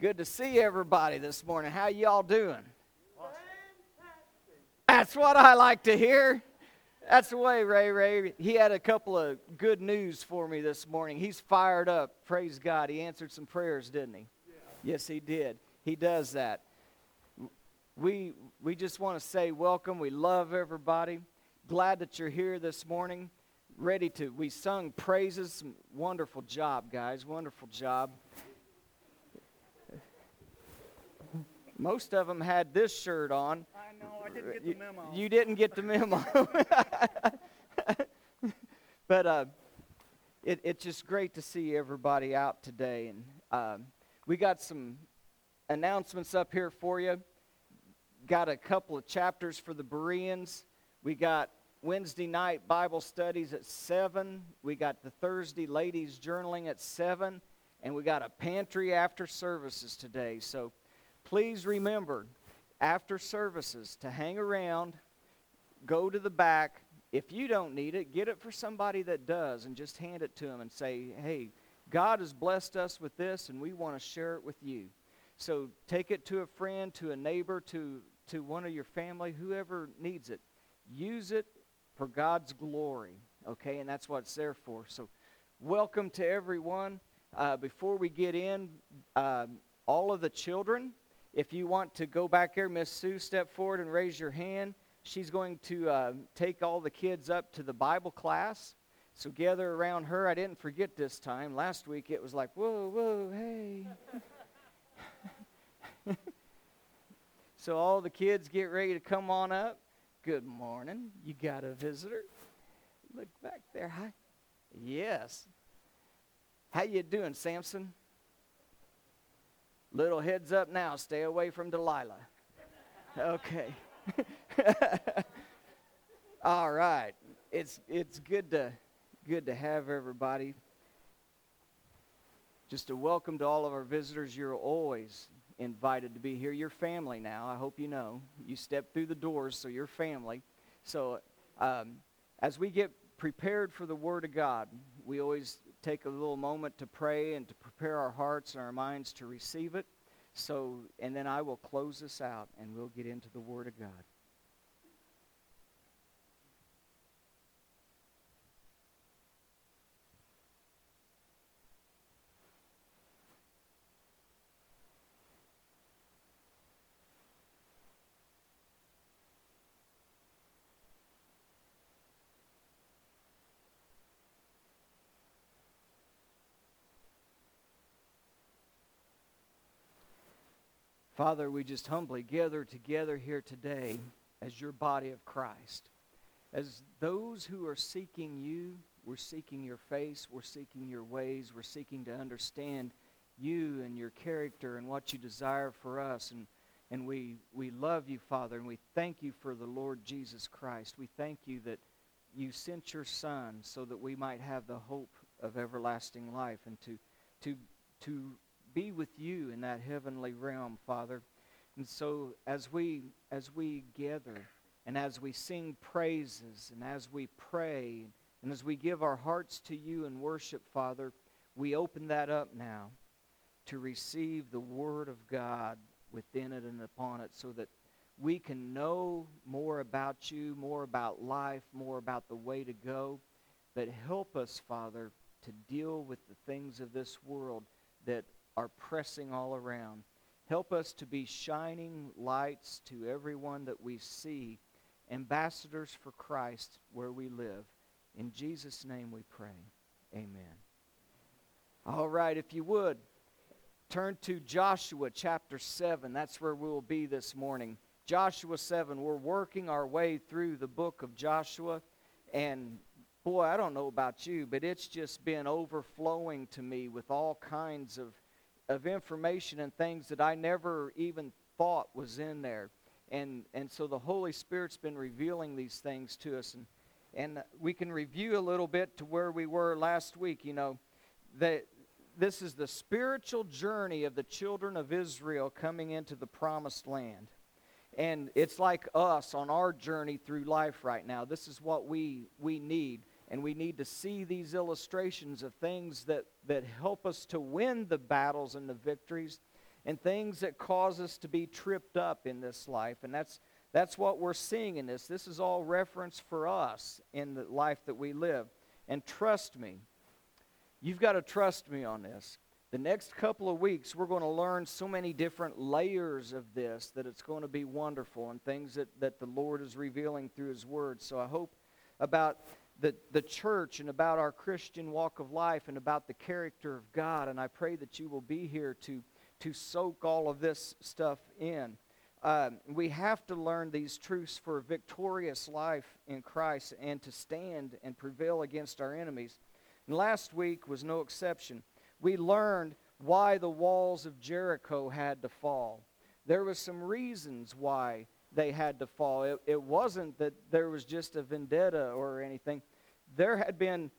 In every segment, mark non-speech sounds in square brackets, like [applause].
Good to see everybody this morning. How y'all doing? That's what I like to hear. That's the way, Ray Ray. He had a couple of good news for me this morning. He's fired up. Praise God. He answered some prayers, didn't he? Yeah. Yes, he did. He does that. We we just want to say welcome. We love everybody. Glad that you're here this morning. Ready to we sung praises. Wonderful job, guys. Wonderful job. Most of them had this shirt on. I know, I didn't get the memo. You, you didn't get the memo. [laughs] but uh, it, it's just great to see everybody out today. And uh, we got some announcements up here for you. Got a couple of chapters for the Bereans. We got Wednesday night Bible studies at 7. We got the Thursday ladies journaling at 7. And we got a pantry after services today. So please remember after services to hang around, go to the back. If you don't need it, get it for somebody that does and just hand it to them and say, hey, God has blessed us with this and we want to share it with you. So take it to a friend, to a neighbor, to, to one of your family, whoever needs it. Use it for God's glory, okay? And that's what it's there for. So welcome to everyone. Uh, before we get in, uh, all of the children, if you want to go back here, Miss Sue, step forward and raise your hand. She's going to uh, take all the kids up to the Bible class. So gather around her. I didn't forget this time. Last week it was like, whoa, whoa, hey. [laughs] so all the kids get ready to come on up. Good morning. You got a visitor? Look back there. Hi. Yes. How you doing, Samson? Little heads up now, stay away from Delilah. Okay. [laughs] All right. It's it's good to good to have everybody. Just a welcome to all of our visitors. You're always invited to be here. You're family now. I hope you know. You step through the doors, so you're family. So um, as we get prepared for the Word of God, we always take a little moment to pray and to prepare our hearts and our minds to receive it. So, and then I will close this out and we'll get into the Word of God. Father, we just humbly gather together here today as your body of Christ. As those who are seeking you, we're seeking your face, we're seeking your ways, we're seeking to understand you and your character and what you desire for us. And, and we, we love you, Father, and we thank you for the Lord Jesus Christ. We thank you that you sent your Son so that we might have the hope of everlasting life and to, to, to be with you in that heavenly realm, Father. And so as we as we gather and as we sing praises and as we pray and as we give our hearts to you in worship, Father, we open that up now to receive the word of God within it and upon it so that we can know more about you, more about life, more about the way to go. But help us, Father, to deal with the things of this world that are pressing all around. Help us to be shining lights to everyone that we see, ambassadors for Christ where we live. In Jesus' name we pray. Amen. All right, if you would, turn to Joshua chapter 7. That's where we will be this morning. Joshua 7. We're working our way through the book of Joshua. And boy, I don't know about you, but it's just been overflowing to me with all kinds of of information and things that I never even thought was in there. And, and so the Holy Spirit's been revealing these things to us. And, and we can review a little bit to where we were last week. You know, that this is the spiritual journey of the children of Israel coming into the promised land. And it's like us on our journey through life right now. This is what we, we need and we need to see these illustrations of things that, that help us to win the battles and the victories and things that cause us to be tripped up in this life. And that's, that's what we're seeing in this. This is all reference for us in the life that we live. And trust me, you've got to trust me on this. The next couple of weeks, we're going to learn so many different layers of this that it's going to be wonderful and things that, that the Lord is revealing through His Word. So I hope about the, the church and about our Christian walk of life and about the character of God. And I pray that you will be here to, to soak all of this stuff in. Um, we have to learn these truths for a victorious life in Christ and to stand and prevail against our enemies. And last week was no exception. We learned why the walls of Jericho had to fall. There was some reasons why they had to fall. It, it wasn't that there was just a vendetta or anything. There had been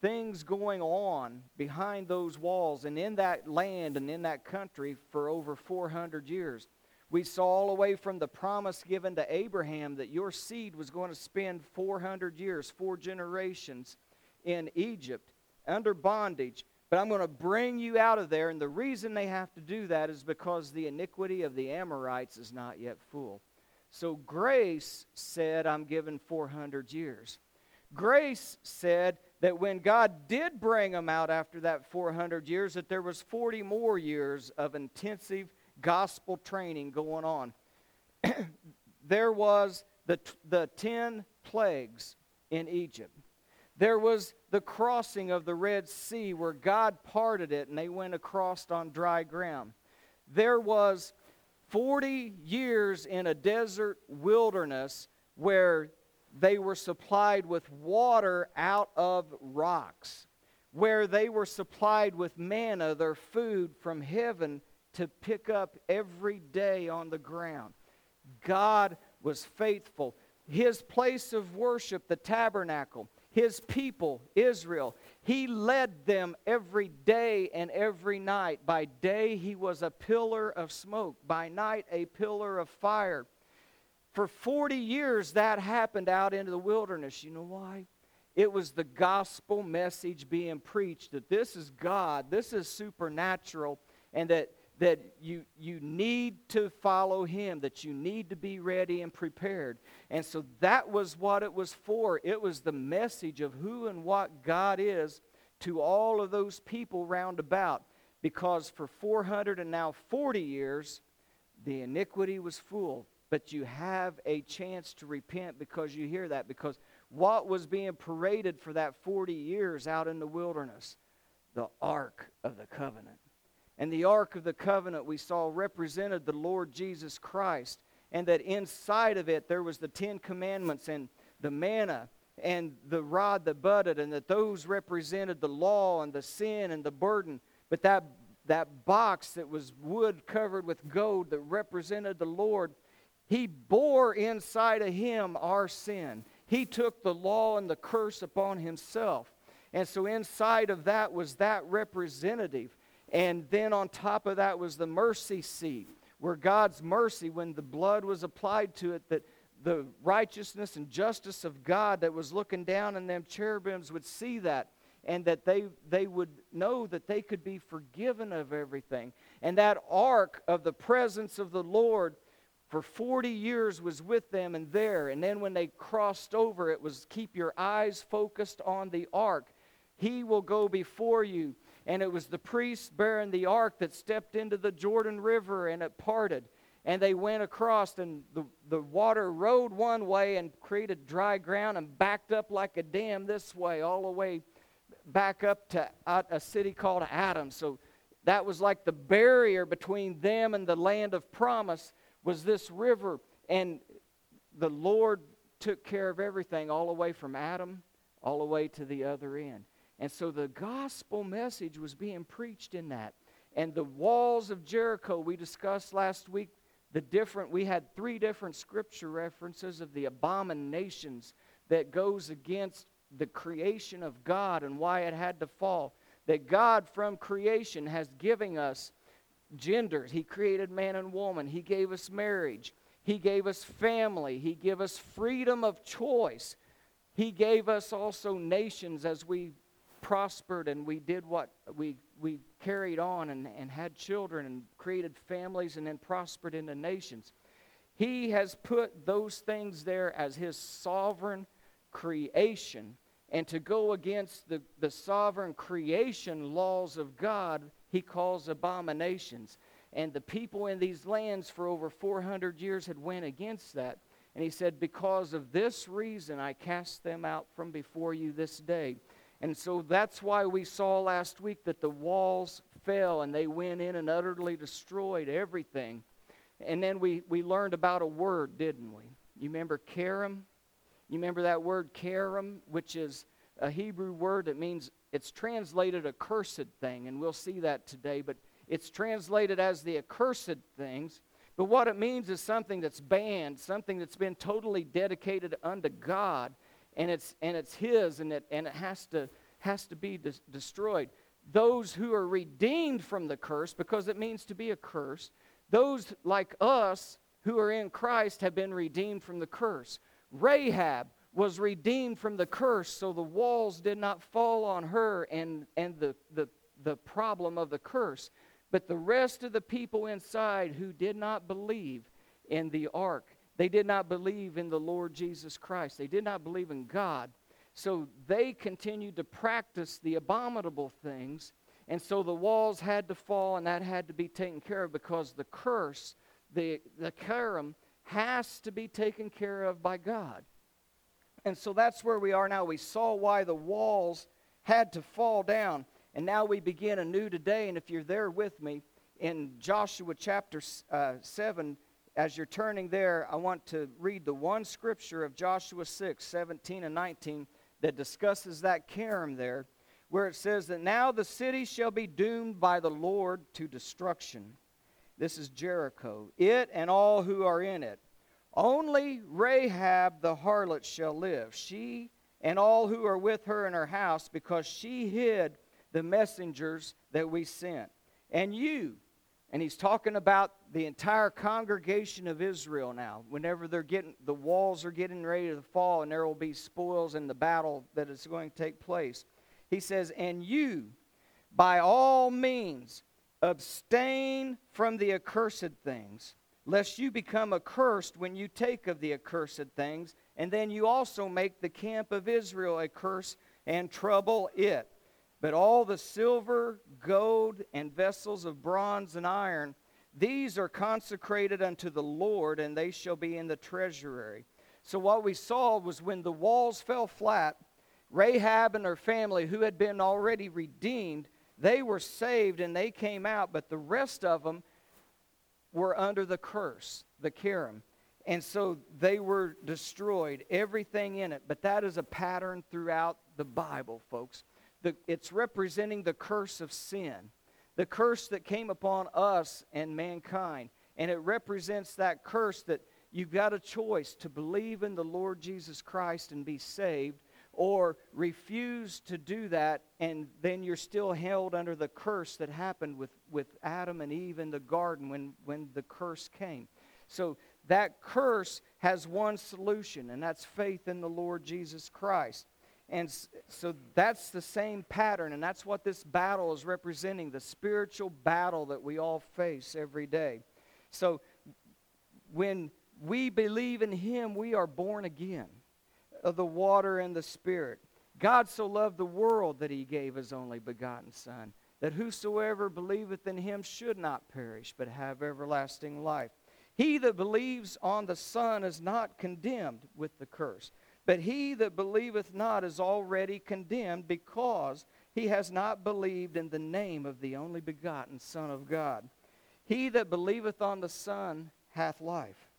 things going on behind those walls and in that land and in that country for over 400 years. We saw all the way from the promise given to Abraham that your seed was going to spend 400 years, four generations in Egypt under bondage. But I'm going to bring you out of there. And the reason they have to do that is because the iniquity of the Amorites is not yet full. So grace said, I'm given 400 years. Grace said that when God did bring them out after that 400 years, that there was 40 more years of intensive gospel training going on. [clears throat] there was the, the 10 plagues in Egypt. There was the crossing of the Red Sea where God parted it and they went across on dry ground. There was 40 years in a desert wilderness where they were supplied with water out of rocks, where they were supplied with manna, their food from heaven, to pick up every day on the ground. God was faithful. His place of worship, the tabernacle, his people, Israel, he led them every day and every night. By day, he was a pillar of smoke, by night, a pillar of fire. For 40 years, that happened out into the wilderness. You know why? It was the gospel message being preached that this is God, this is supernatural, and that that you, you need to follow him, that you need to be ready and prepared. And so that was what it was for. It was the message of who and what God is to all of those people round about. Because for 400 and now 40 years, the iniquity was full. But you have a chance to repent because you hear that. Because what was being paraded for that 40 years out in the wilderness? The Ark of the Covenant. And the Ark of the Covenant we saw represented the Lord Jesus Christ, and that inside of it there was the Ten Commandments and the manna and the rod that budded, and that those represented the law and the sin and the burden. But that, that box that was wood covered with gold that represented the Lord, He bore inside of Him our sin. He took the law and the curse upon Himself. And so inside of that was that representative. And then on top of that was the mercy seat, where God's mercy, when the blood was applied to it, that the righteousness and justice of God that was looking down and them cherubims would see that and that they, they would know that they could be forgiven of everything. And that ark of the presence of the Lord for 40 years was with them and there. And then when they crossed over, it was keep your eyes focused on the ark. He will go before you and it was the priests bearing the ark that stepped into the Jordan River and it parted. And they went across, and the, the water rode one way and created dry ground and backed up like a dam this way, all the way back up to a city called Adam. So that was like the barrier between them and the land of promise was this river. And the Lord took care of everything all the way from Adam all the way to the other end. And so the gospel message was being preached in that. And the walls of Jericho, we discussed last week the different, we had three different scripture references of the abominations that goes against the creation of God and why it had to fall. That God from creation has given us genders. He created man and woman. He gave us marriage. He gave us family. He gave us freedom of choice. He gave us also nations as we prospered and we did what we, we carried on and, and had children and created families and then prospered in the nations. He has put those things there as His sovereign creation. And to go against the, the sovereign creation laws of God, He calls abominations. And the people in these lands for over 400 years had went against that. And he said, Because of this reason I cast them out from before you this day. And so that's why we saw last week that the walls fell and they went in and utterly destroyed everything. And then we, we learned about a word, didn't we? You remember Karam? You remember that word Karam, which is a Hebrew word that means it's translated a cursed thing, and we'll see that today, but it's translated as the accursed things. But what it means is something that's banned, something that's been totally dedicated unto God, and it's, and it's His, and it, and it has to, has to be des- destroyed. Those who are redeemed from the curse, because it means to be a curse, those like us who are in Christ have been redeemed from the curse. Rahab was redeemed from the curse, so the walls did not fall on her and, and the, the, the problem of the curse. But the rest of the people inside who did not believe in the ark, they did not believe in the Lord Jesus Christ, they did not believe in God. So they continued to practice the abominable things. And so the walls had to fall and that had to be taken care of because the curse, the, the karam, has to be taken care of by God. And so that's where we are now. We saw why the walls had to fall down. And now we begin anew today. And if you're there with me in Joshua chapter uh, 7, as you're turning there, I want to read the one scripture of Joshua 6, 17 and 19 that discusses that karam there, where it says that now the city shall be doomed by the Lord to destruction. This is Jericho, it and all who are in it. Only Rahab the harlot shall live, she and all who are with her in her house, because she hid the messengers that we sent. And you, and he's talking about the entire congregation of Israel now. Whenever they're getting the walls are getting ready to fall and there will be spoils in the battle that is going to take place. He says, "And you by all means abstain from the accursed things, lest you become accursed when you take of the accursed things, and then you also make the camp of Israel a curse and trouble it." But all the silver, gold, and vessels of bronze and iron, these are consecrated unto the Lord, and they shall be in the treasury. So, what we saw was when the walls fell flat, Rahab and her family, who had been already redeemed, they were saved and they came out, but the rest of them were under the curse, the Karam. And so they were destroyed, everything in it. But that is a pattern throughout the Bible, folks the, it's representing the curse of sin, the curse that came upon us and mankind. And it represents that curse that you've got a choice to believe in the Lord Jesus Christ and be saved, or refuse to do that, and then you're still held under the curse that happened with, with Adam and Eve in the garden when, when the curse came. So that curse has one solution, and that's faith in the Lord Jesus Christ. And so that's the same pattern, and that's what this battle is representing the spiritual battle that we all face every day. So when we believe in Him, we are born again of the water and the Spirit. God so loved the world that He gave His only begotten Son, that whosoever believeth in Him should not perish, but have everlasting life. He that believes on the Son is not condemned with the curse. But he that believeth not is already condemned because he has not believed in the name of the only begotten Son of God. He that believeth on the Son hath life.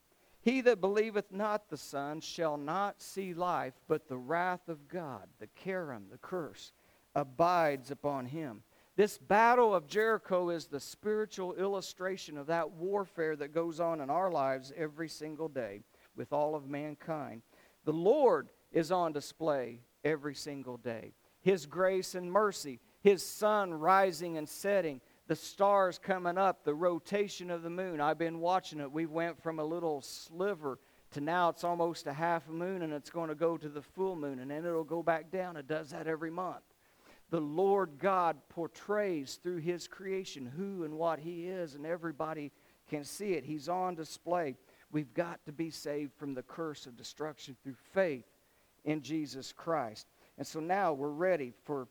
He that believeth not the Son shall not see life, but the wrath of God, the karam, the curse, abides upon him. This battle of Jericho is the spiritual illustration of that warfare that goes on in our lives every single day with all of mankind. The Lord is on display every single day. His grace and mercy, His sun rising and setting, the stars coming up, the rotation of the moon. I've been watching it. We went from a little sliver to now it's almost a half moon and it's going to go to the full moon and then it'll go back down. It does that every month. the Lord God portrays through his creation who and what he is, and everybody can see it. He's on display. We've got to be saved from the curse of destruction through faith in Jesus Christ. And so now we're ready for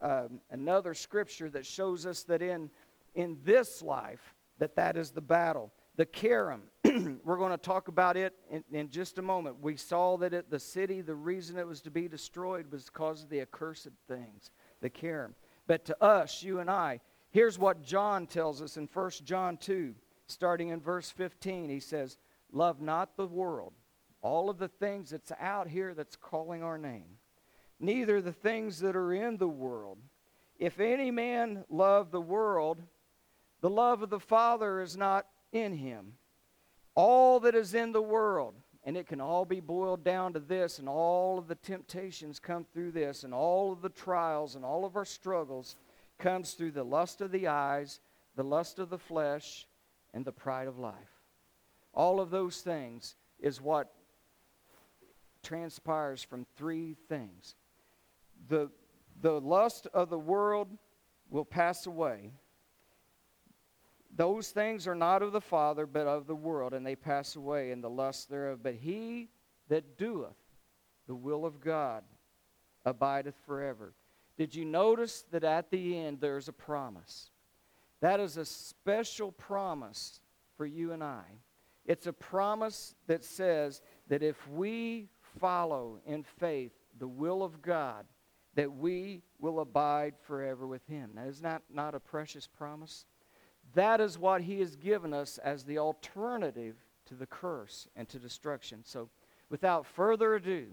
um, another scripture that shows us that in, in this life, that that is the battle. The Karam, [clears throat] we're going to talk about it in, in just a moment. We saw that it, the city, the reason it was to be destroyed was because of the accursed things, the Karam. But to us, you and I, here's what John tells us in 1 John 2, starting in verse 15. He says, Love not the world, all of the things that's out here that's calling our name, neither the things that are in the world. If any man love the world, the love of the Father is not in him. All that is in the world, and it can all be boiled down to this, and all of the temptations come through this, and all of the trials and all of our struggles comes through the lust of the eyes, the lust of the flesh, and the pride of life. All of those things is what transpires from three things. The, the lust of the world will pass away. Those things are not of the Father, but of the world, and they pass away, and the lust thereof. But he that doeth the will of God abideth forever. Did you notice that at the end there's a promise? That is a special promise for you and I. It's a promise that says that if we follow in faith the will of God, that we will abide forever with Him. Now, is that not a precious promise? That is what He has given us as the alternative to the curse and to destruction. So, without further ado,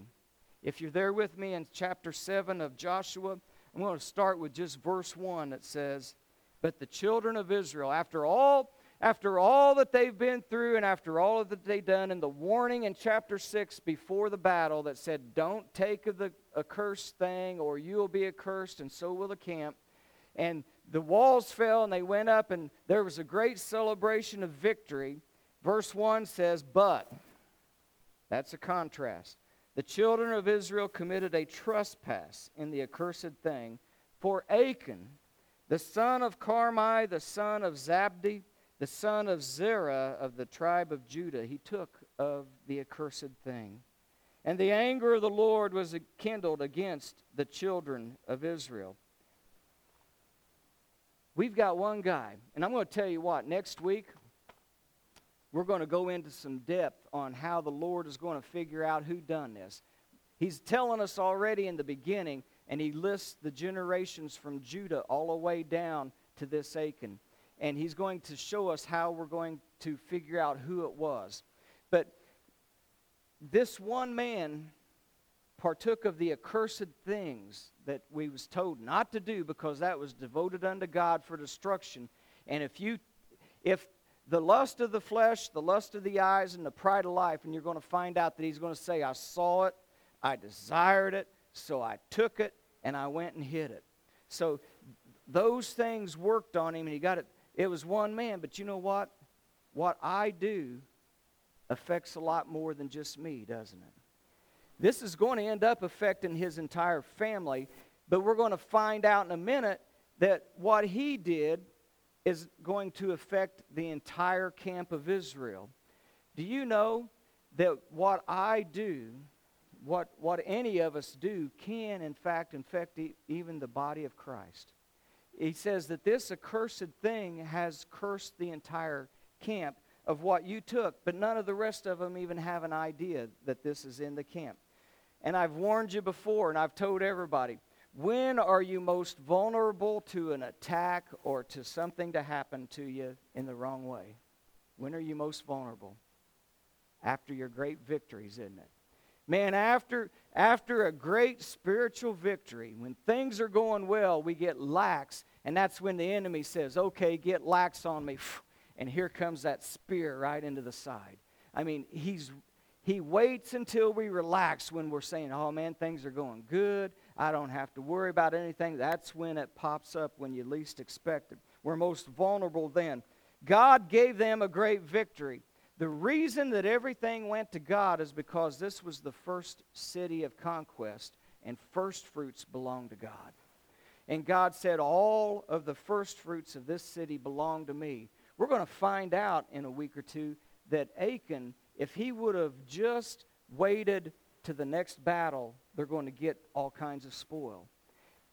if you're there with me in chapter 7 of Joshua, I'm going to start with just verse 1 that says, But the children of Israel, after all after all that they've been through and after all that they've done, and the warning in chapter 6 before the battle that said, Don't take the accursed thing, or you'll be accursed, and so will the camp. And the walls fell, and they went up, and there was a great celebration of victory. Verse 1 says, But, that's a contrast. The children of Israel committed a trespass in the accursed thing, for Achan, the son of Carmi, the son of Zabdi, the son of Zerah of the tribe of Judah, he took of the accursed thing. And the anger of the Lord was kindled against the children of Israel. We've got one guy, and I'm going to tell you what, next week, we're going to go into some depth on how the Lord is going to figure out who done this. He's telling us already in the beginning, and he lists the generations from Judah all the way down to this Achan and he's going to show us how we're going to figure out who it was. But this one man partook of the accursed things that we was told not to do because that was devoted unto God for destruction. And if you if the lust of the flesh, the lust of the eyes, and the pride of life, and you're going to find out that he's going to say, I saw it, I desired it, so I took it, and I went and hid it. So those things worked on him, and he got it it was one man, but you know what? What I do affects a lot more than just me, doesn't it? This is going to end up affecting his entire family, but we're going to find out in a minute that what he did is going to affect the entire camp of Israel. Do you know that what I do, what, what any of us do, can in fact infect even the body of Christ? He says that this accursed thing has cursed the entire camp of what you took, but none of the rest of them even have an idea that this is in the camp. And I've warned you before, and I've told everybody when are you most vulnerable to an attack or to something to happen to you in the wrong way? When are you most vulnerable? After your great victories, isn't it? Man, after, after a great spiritual victory, when things are going well, we get lax, and that's when the enemy says, Okay, get lax on me. [sighs] And here comes that spear right into the side. I mean, he's, he waits until we relax when we're saying, Oh man, things are going good. I don't have to worry about anything. That's when it pops up when you least expect it. We're most vulnerable then. God gave them a great victory. The reason that everything went to God is because this was the first city of conquest, and first fruits belong to God. And God said, All of the first fruits of this city belong to me. We're going to find out in a week or two that Achan, if he would have just waited to the next battle, they're going to get all kinds of spoil.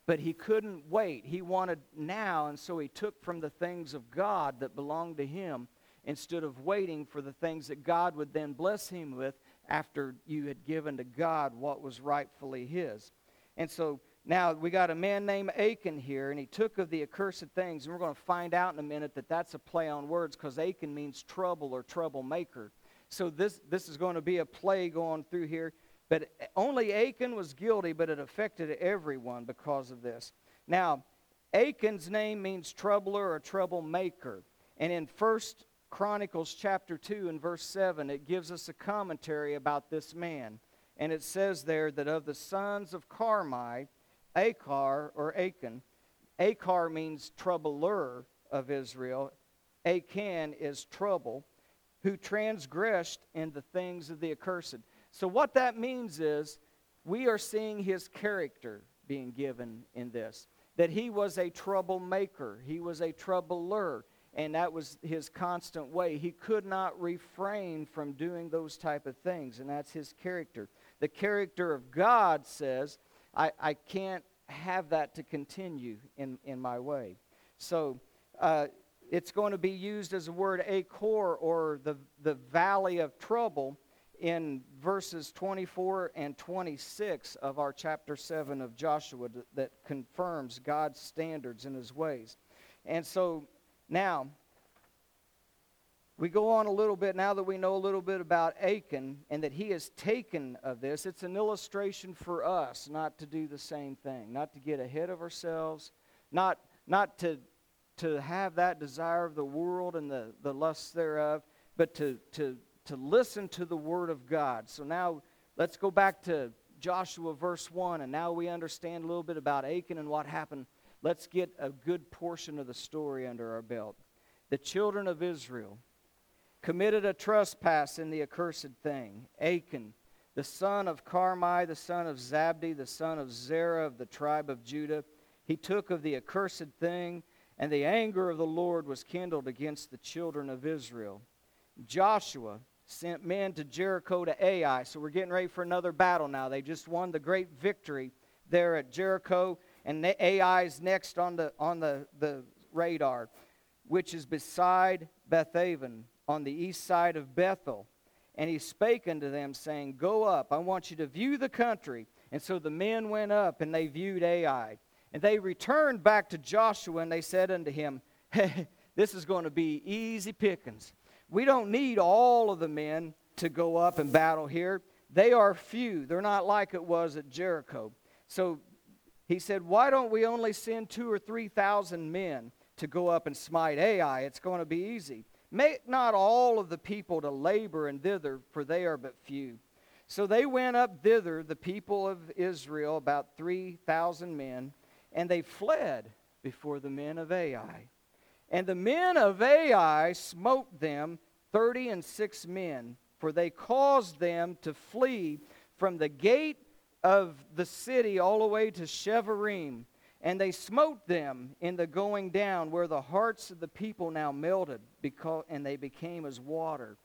But he couldn't wait. He wanted now, and so he took from the things of God that belonged to him instead of waiting for the things that God would then bless him with after you had given to God what was rightfully his. And so now we got a man named Achan here, and he took of the accursed things, and we're going to find out in a minute that that's a play on words because Achan means trouble or troublemaker. So this, this is going to be a play going through here. But only Achan was guilty, but it affected everyone because of this. Now, Achan's name means troubler or troublemaker. And in First Chronicles chapter 2 and verse 7, it gives us a commentary about this man. And it says there that of the sons of Carmi, Achar or Achan, Achar means troubler of Israel. Achan is trouble, who transgressed in the things of the accursed. So, what that means is we are seeing his character being given in this. That he was a troublemaker, he was a troubler, and that was his constant way. He could not refrain from doing those type of things, and that's his character. The character of God says, I, I can't have that to continue in, in my way. So, uh, it's going to be used as a word Achor or the, the valley of trouble in verses 24 and 26 of our chapter 7 of Joshua that confirms God's standards and his ways. And so now, we go on a little bit now that we know a little bit about Achan and that he has taken of this. It's an illustration for us not to do the same thing, not to get ahead of ourselves, not, not to, to have that desire of the world and the, the lusts thereof, but to, to to listen to the Word of God. So now let's go back to Joshua verse 1, and now we understand a little bit about Achan and what happened. Let's get a good portion of the story under our belt. The children of Israel committed a trespass in the accursed thing. Achan, the son of Carmi, the son of Zabdi, the son of Zerah of the tribe of Judah, he took of the accursed thing, and the anger of the Lord was kindled against the children of Israel. Joshua, sent men to Jericho to Ai. So we're getting ready for another battle now. They just won the great victory there at Jericho, and Ai is next on the on the, the radar, which is beside Bethaven on the east side of Bethel. And he spake unto them, saying, Go up, I want you to view the country. And so the men went up and they viewed Ai. And they returned back to Joshua and they said unto him, hey, [laughs] This is going to be easy pickings. We don't need all of the men to go up and battle here. They are few. They're not like it was at Jericho. So he said, Why don't we only send two or three thousand men to go up and smite Ai? It's going to be easy. Make not all of the people to labor and thither, for they are but few. So they went up thither, the people of Israel, about 3,000 men, and they fled before the men of Ai. And the men of Ai smote them, thirty and six men, for they caused them to flee from the gate of the city all the way to Shevarim. And they smote them in the going down, where the hearts of the people now melted, because, and they became as water.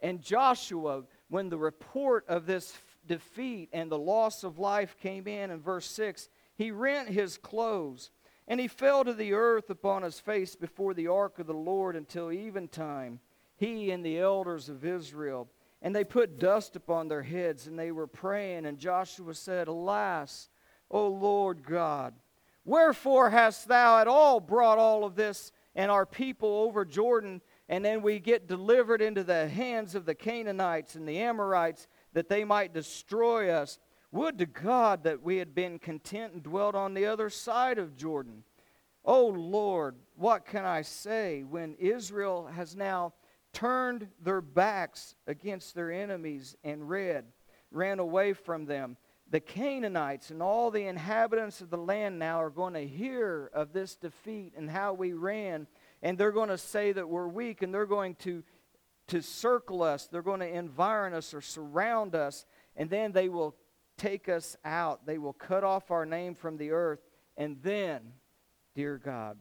And Joshua, when the report of this defeat and the loss of life came in, in verse 6, he rent his clothes and he fell to the earth upon his face before the ark of the Lord until eventime, he and the elders of Israel. And they put dust upon their heads, and they were praying. And Joshua said, Alas, O Lord God, wherefore hast thou at all brought all of this and our people over Jordan, and then we get delivered into the hands of the Canaanites and the Amorites, that they might destroy us? Would to God that we had been content and dwelt on the other side of Jordan. Oh Lord, what can I say when Israel has now turned their backs against their enemies and red, ran away from them? The Canaanites and all the inhabitants of the land now are going to hear of this defeat and how we ran, and they're going to say that we're weak, and they're going to, to circle us, they're going to environ us or surround us, and then they will take us out. They will cut off our name from the earth, And then, dear God,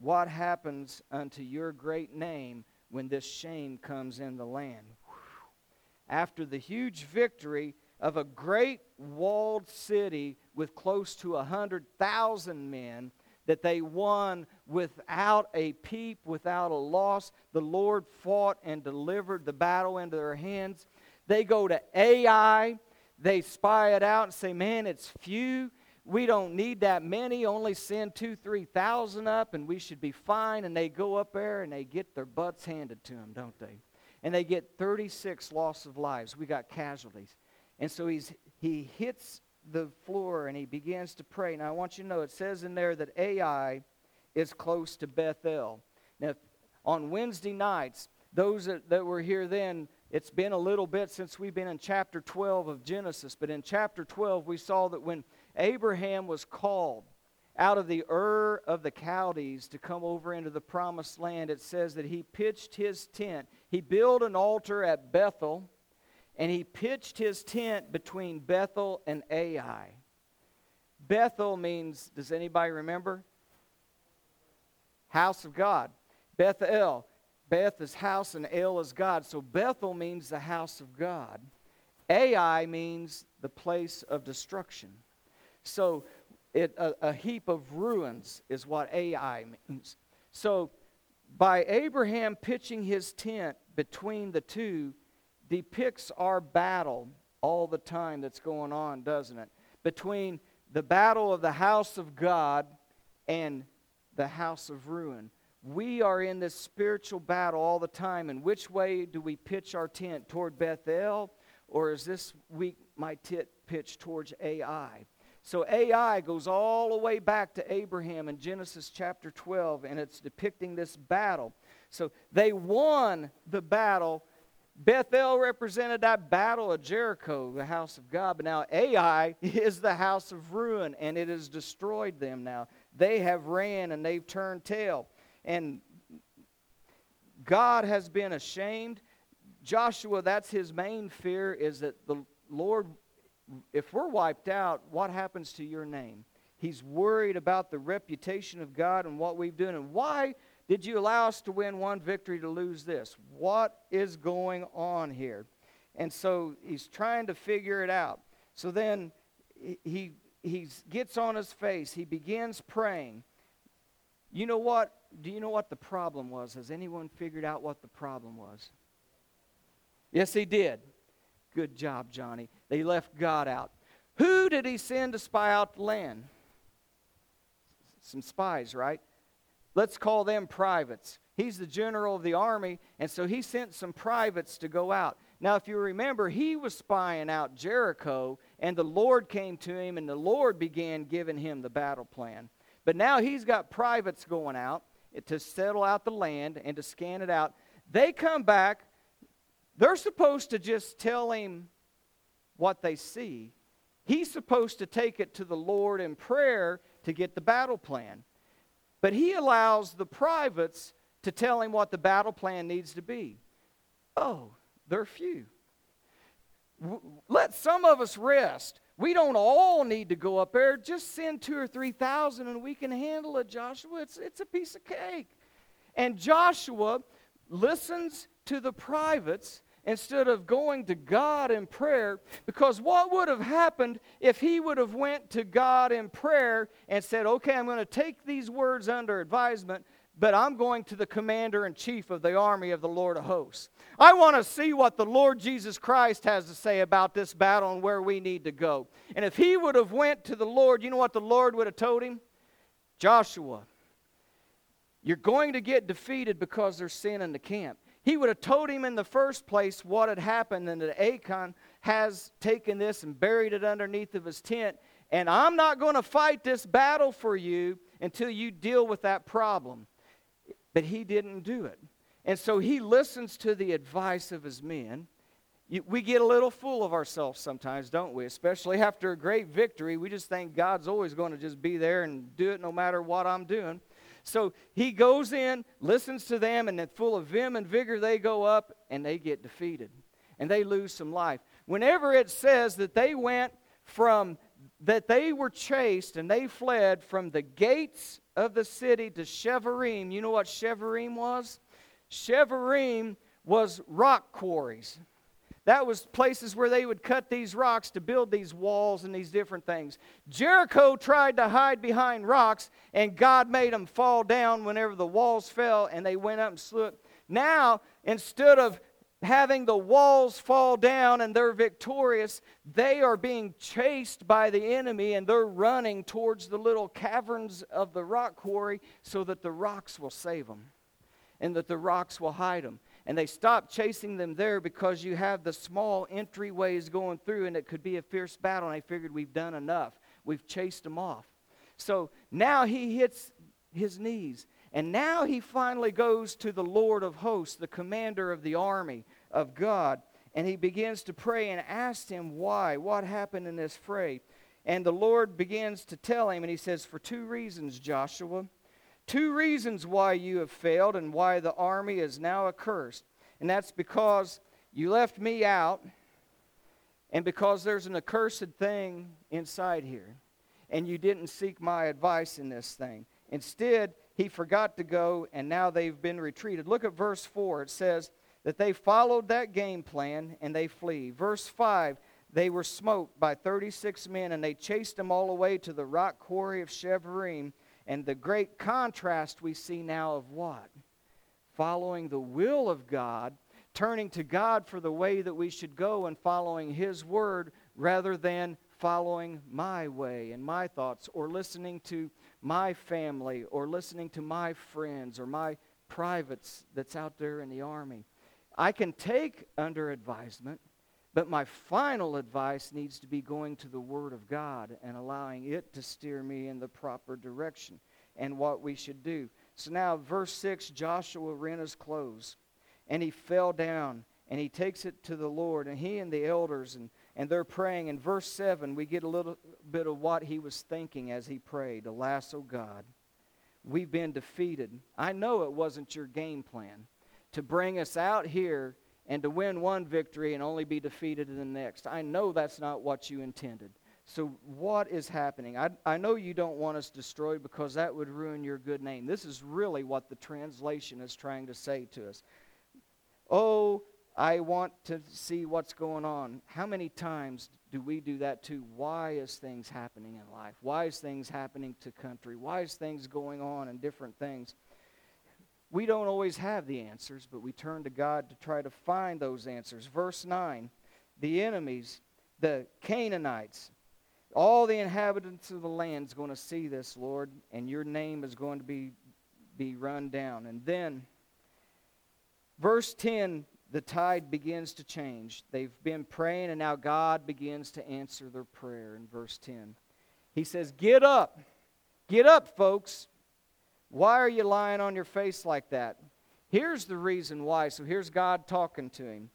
what happens unto your great name when this shame comes in the land? After the huge victory of a great walled city with close to a hundred thousand men that they won without a peep, without a loss. The Lord fought and delivered the battle into their hands. They go to Ai, they spy it out and say, Man, it's few. We don't need that many. Only send two, three thousand up, and we should be fine. And they go up there and they get their butts handed to them, don't they? And they get 36 loss of lives. We got casualties. And so he's, he hits the floor and he begins to pray. Now, I want you to know it says in there that Ai is close to Bethel. Now, on Wednesday nights, those that, that were here then, it's been a little bit since we've been in chapter 12 of Genesis, but in chapter 12, we saw that when Abraham was called out of the Ur of the Chaldees to come over into the promised land, it says that he pitched his tent. He built an altar at Bethel and he pitched his tent between Bethel and Ai. Bethel means, does anybody remember? House of God. Bethel. Beth is house and El is God. So Bethel means the house of God. Ai means the place of destruction. So it, a, a heap of ruins is what Ai means. So by Abraham pitching his tent between the two, depicts our battle all the time that's going on, doesn't it? Between the battle of the house of God and the house of ruin. We are in this spiritual battle all the time. And which way do we pitch our tent? Toward Bethel? Or is this week my tent pitched towards Ai? So Ai goes all the way back to Abraham in Genesis chapter 12, and it's depicting this battle. So they won the battle Bethel represented that battle of Jericho, the house of God. But now Ai [laughs] is the house of ruin, and it has destroyed them now. They have ran and they've turned tail. And God has been ashamed. Joshua, that's his main fear, is that the Lord, if we're wiped out, what happens to your name? He's worried about the reputation of God and what we've done. And why did you allow us to win one victory to lose this? What is going on here? And so he's trying to figure it out. So then he, he gets on his face. He begins praying. You know what? Do you know what the problem was? Has anyone figured out what the problem was? Yes, he did. Good job, Johnny. They left God out. Who did he send to spy out the land? Some spies, right? Let's call them privates. He's the general of the army, and so he sent some privates to go out. Now, if you remember, he was spying out Jericho, and the Lord came to him, and the Lord began giving him the battle plan. But now he's got privates going out to settle out the land and to scan it out. They come back. They're supposed to just tell him what they see. He's supposed to take it to the Lord in prayer to get the battle plan. But he allows the privates to tell him what the battle plan needs to be. Oh, they're few. Let some of us rest. We don't all need to go up there. Just send two or three thousand and we can handle it, Joshua. It's, it's a piece of cake. And Joshua listens to the privates instead of going to God in prayer because what would have happened if he would have went to God in prayer and said okay I'm going to take these words under advisement but I'm going to the commander in chief of the army of the Lord of hosts. I want to see what the Lord Jesus Christ has to say about this battle and where we need to go. And if he would have went to the Lord, you know what the Lord would have told him? Joshua, you're going to get defeated because there's sin in the camp. He would have told him in the first place what had happened, and that Achan has taken this and buried it underneath of his tent. And I'm not going to fight this battle for you until you deal with that problem. But he didn't do it. And so he listens to the advice of his men. We get a little full of ourselves sometimes, don't we? Especially after a great victory. We just think God's always going to just be there and do it no matter what I'm doing. So he goes in, listens to them, and then full of vim and vigor, they go up and they get defeated. And they lose some life. Whenever it says that they went from that they were chased and they fled from the gates of the city to Shevarim. You know what Shevarim was? Shevarim was rock quarries. That was places where they would cut these rocks to build these walls and these different things. Jericho tried to hide behind rocks, and God made them fall down whenever the walls fell, and they went up and slew. Now, instead of having the walls fall down and they're victorious, they are being chased by the enemy and they're running towards the little caverns of the rock quarry so that the rocks will save them and that the rocks will hide them. And they stop chasing them there because you have the small entryways going through and it could be a fierce battle. And they figured we've done enough. We've chased them off. So now he hits his knees and now he finally goes to the Lord of hosts, the commander of the army of God, and he begins to pray and ask him why, what happened in this fray. And the Lord begins to tell him, and he says, For two reasons, Joshua. Two reasons why you have failed and why the army is now accursed. And that's because you left me out, and because there's an accursed thing inside here. And you didn't seek my advice in this thing. Instead, he forgot to go, and now they've been retreated. Look at verse 4. It says that they followed that game plan and they flee. Verse 5 they were smoked by 36 men, and they chased them all away to the rock quarry of Shevarim. And the great contrast we see now of what? Following the will of God, turning to God for the way that we should go, and following His word rather than following my way and my thoughts or listening to my family or listening to my friends or my privates that's out there in the army. I can take under advisement, but my final advice needs to be going to the Word of God and allowing it to steer me in the proper direction and what we should do. So now, verse 6 Joshua rent his clothes, and he fell down, and he takes it to the Lord, and he and the elders and and they're praying. In verse 7, we get a little bit of what he was thinking as he prayed. Alas, O God, we've been defeated. I know it wasn't your game plan to bring us out here and to win one victory and only be defeated in the next. I know that's not what you intended. So, what is happening? I, I know you don't want us destroyed because that would ruin your good name. This is really what the translation is trying to say to us. Oh, I want to see what's going on. How many times do we do that too? Why is things happening in life? Why is things happening to country? Why is things going on and different things? We don't always have the answers, but we turn to God to try to find those answers. Verse 9 the enemies, the Canaanites, all the inhabitants of the land is going to see this, Lord, and your name is going to be, be run down. And then, verse 10 the tide begins to change. They've been praying, and now God begins to answer their prayer in verse 10. He says, Get up. Get up, folks. Why are you lying on your face like that? Here's the reason why. So here's God talking to him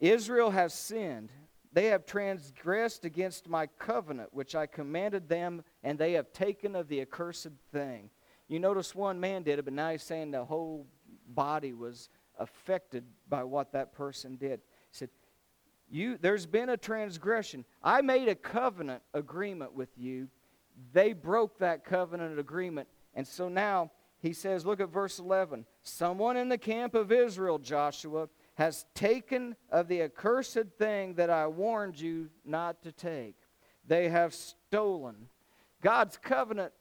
Israel has sinned. They have transgressed against my covenant, which I commanded them, and they have taken of the accursed thing. You notice one man did it, but now he's saying the whole body was affected by what that person did. He said, you, There's been a transgression. I made a covenant agreement with you. They broke that covenant agreement. And so now he says, Look at verse 11. Someone in the camp of Israel, Joshua, has taken of the accursed thing that I warned you not to take. They have stolen. God's covenant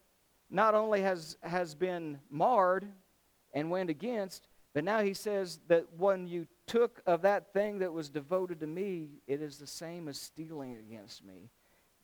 not only has, has been marred and went against, but now he says that when you took of that thing that was devoted to me, it is the same as stealing against me.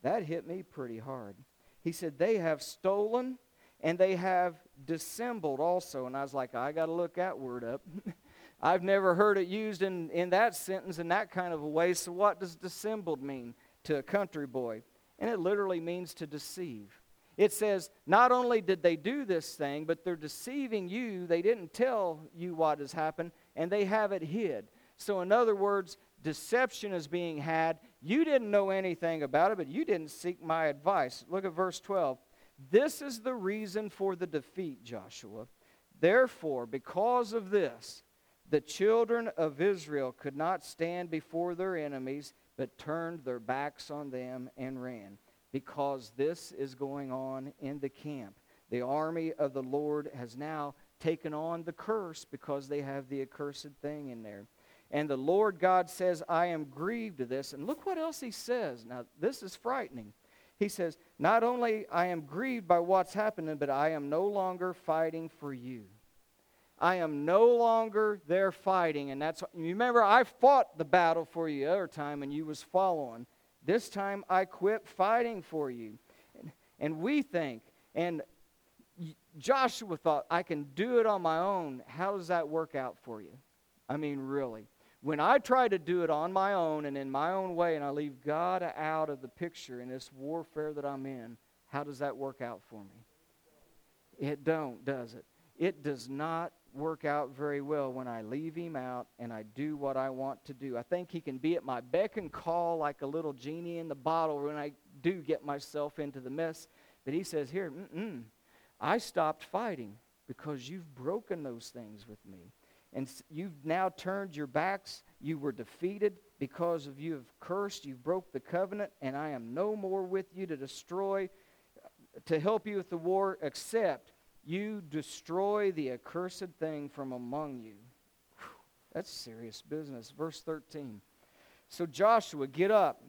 That hit me pretty hard. He said, They have stolen and they have dissembled also. And I was like, I got to look that word up. [laughs] I've never heard it used in, in that sentence in that kind of a way. So, what does dissembled mean to a country boy? And it literally means to deceive. It says, not only did they do this thing, but they're deceiving you. They didn't tell you what has happened, and they have it hid. So, in other words, deception is being had. You didn't know anything about it, but you didn't seek my advice. Look at verse 12. This is the reason for the defeat, Joshua. Therefore, because of this, the children of Israel could not stand before their enemies, but turned their backs on them and ran. because this is going on in the camp. The army of the Lord has now taken on the curse because they have the accursed thing in there. And the Lord God says, I am grieved to this. And look what else he says. Now, this is frightening. He says, Not only I am grieved by what's happening, but I am no longer fighting for you. I am no longer there fighting. And that's, you remember, I fought the battle for you the other time and you was following. This time I quit fighting for you. And, and we think, and Joshua thought, I can do it on my own. How does that work out for you? I mean, really. When I try to do it on my own and in my own way, and I leave God out of the picture in this warfare that I'm in, how does that work out for me? It don't, does it? It does not work out very well when I leave him out and I do what I want to do. I think he can be at my beck and call like a little genie in the bottle when I do get myself into the mess. But he says, Here, I stopped fighting because you've broken those things with me. And you've now turned your backs. You were defeated because of you have cursed. You broke the covenant, and I am no more with you to destroy, uh, to help you with the war, except you destroy the accursed thing from among you. That's serious business. Verse 13. So Joshua, get up,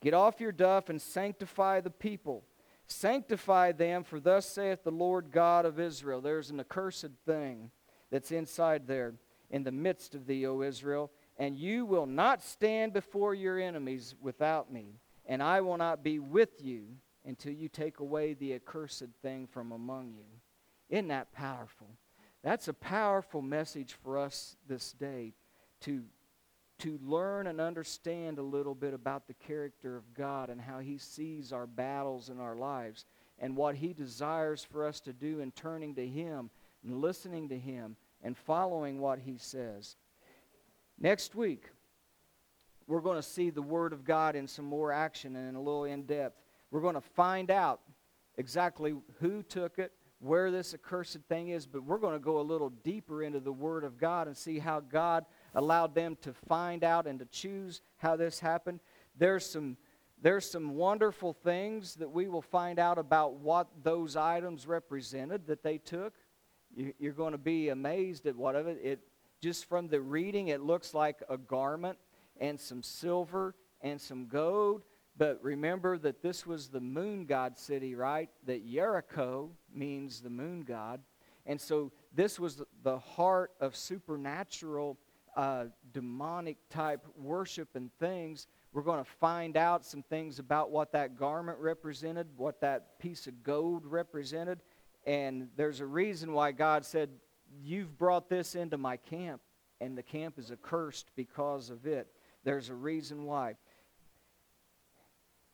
get off your duff, and sanctify the people. Sanctify them, for thus saith the Lord God of Israel. There's an accursed thing that's inside there in the midst of thee, O Israel, and you will not stand before your enemies without me, and I will not be with you until you take away the accursed thing from among you. Isn't that powerful? That's a powerful message for us this day to, to learn and understand a little bit about the character of God and how He sees our battles in our lives and what He desires for us to do in turning to Him and listening to Him and following what He says. Next week, we're going to see the Word of God in some more action and in a little in depth. We're going to find out exactly who took it, where this accursed thing is, but we're going to go a little deeper into the Word of God and see how God allowed them to find out and to choose how this happened. There's some, there's some wonderful things that we will find out about what those items represented that they took. You, you're going to be amazed at what of it. It just from the reading, it looks like a garment and some silver and some gold but remember that this was the moon god city, right? That Jericho means the moon god. And so this was the heart of supernatural, uh, demonic type worship and things. We're going to find out some things about what that garment represented, what that piece of gold represented. And there's a reason why God said, You've brought this into my camp, and the camp is accursed because of it. There's a reason why.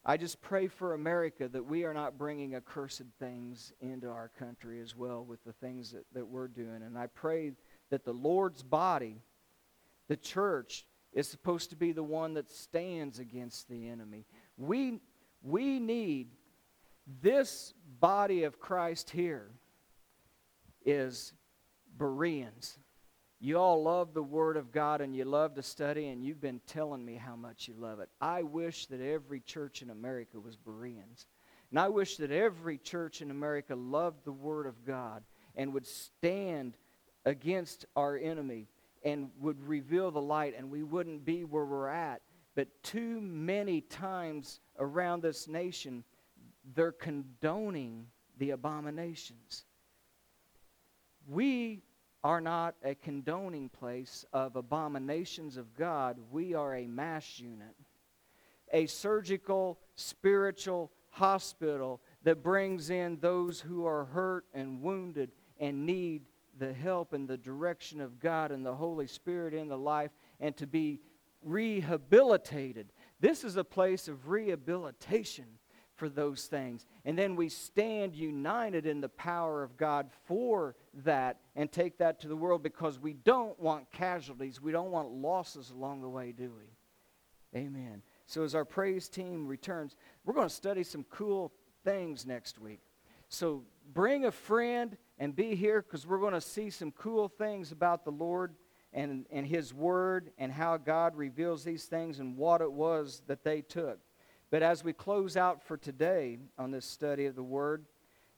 I just pray for America that we are not bringing accursed things into our country as well with the things that, that we're doing. And I pray that the Lord's body, the church, is supposed to be the one that stands against the enemy. We, we need this body of Christ here is Bereans. You all love the Word of God and you love to study, and you've been telling me how much you love it. I wish that every church in America was Bereans. And I wish that every church in America loved the Word of God and would stand against our enemy and would reveal the light, and we wouldn't be where we're at. But too many times around this nation, they're condoning the abominations. We are not a condoning place of abominations of God. We are a MASH unit, a surgical, spiritual hospital that brings in those who are hurt and wounded and need the help and the direction of God and the Holy Spirit in the life and to be rehabilitated. This is a place of rehabilitation for those things. And then we stand united in the power of God for that and take that to the world because we don't want casualties. We don't want losses along the way, do we? Amen. So as our praise team returns, we're going to study some cool things next week. So bring a friend and be here because we're going to see some cool things about the Lord and, and His Word and how God reveals these things and what it was that they took. But as we close out for today on this study of the Word,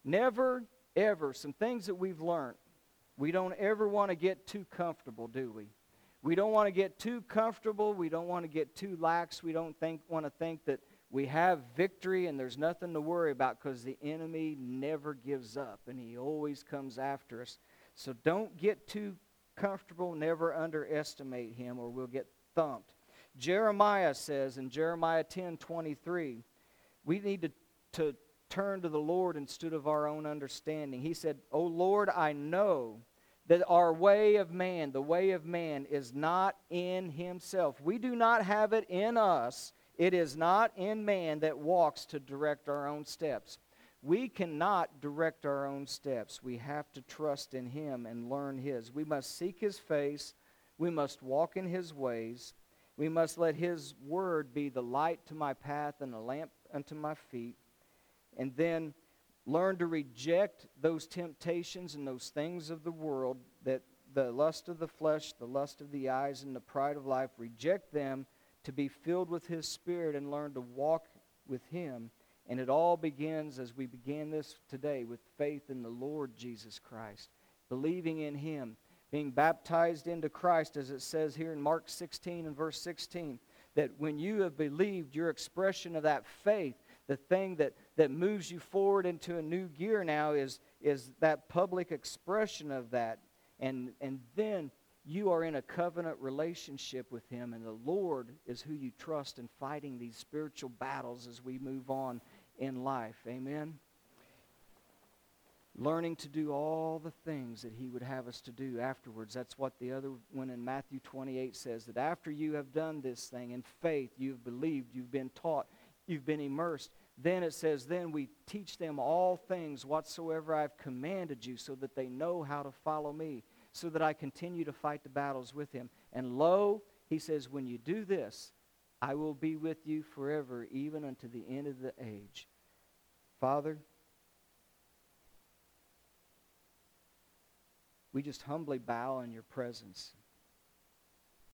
never, ever, some things that we've learned, we don't ever want to get too comfortable, do we? We don't want to get too comfortable. We don't want to get too lax. We don't think, want to think that we have victory and there's nothing to worry about because the enemy never gives up and he always comes after us. So don't get too comfortable. Never underestimate him or we'll get thumped. Jeremiah says in Jeremiah 10 23, we need to, to turn to the Lord instead of our own understanding. He said, O Lord, I know that our way of man, the way of man, is not in himself. We do not have it in us. It is not in man that walks to direct our own steps. We cannot direct our own steps. We have to trust in him and learn his. We must seek his face. We must walk in his ways. We must let his word be the light to my path and a lamp unto my feet. And then Learn to reject those temptations and those things of the world that the lust of the flesh, the lust of the eyes, and the pride of life, reject them to be filled with His Spirit and learn to walk with Him. And it all begins as we began this today with faith in the Lord Jesus Christ, believing in Him, being baptized into Christ, as it says here in Mark 16 and verse 16, that when you have believed, your expression of that faith the thing that, that moves you forward into a new gear now is, is that public expression of that. And, and then you are in a covenant relationship with Him, and the Lord is who you trust in fighting these spiritual battles as we move on in life. Amen? Learning to do all the things that He would have us to do afterwards. That's what the other one in Matthew 28 says that after you have done this thing in faith, you've believed, you've been taught, you've been immersed, then it says, Then we teach them all things whatsoever I've commanded you, so that they know how to follow me, so that I continue to fight the battles with him. And lo, he says, When you do this, I will be with you forever, even unto the end of the age. Father, we just humbly bow in your presence.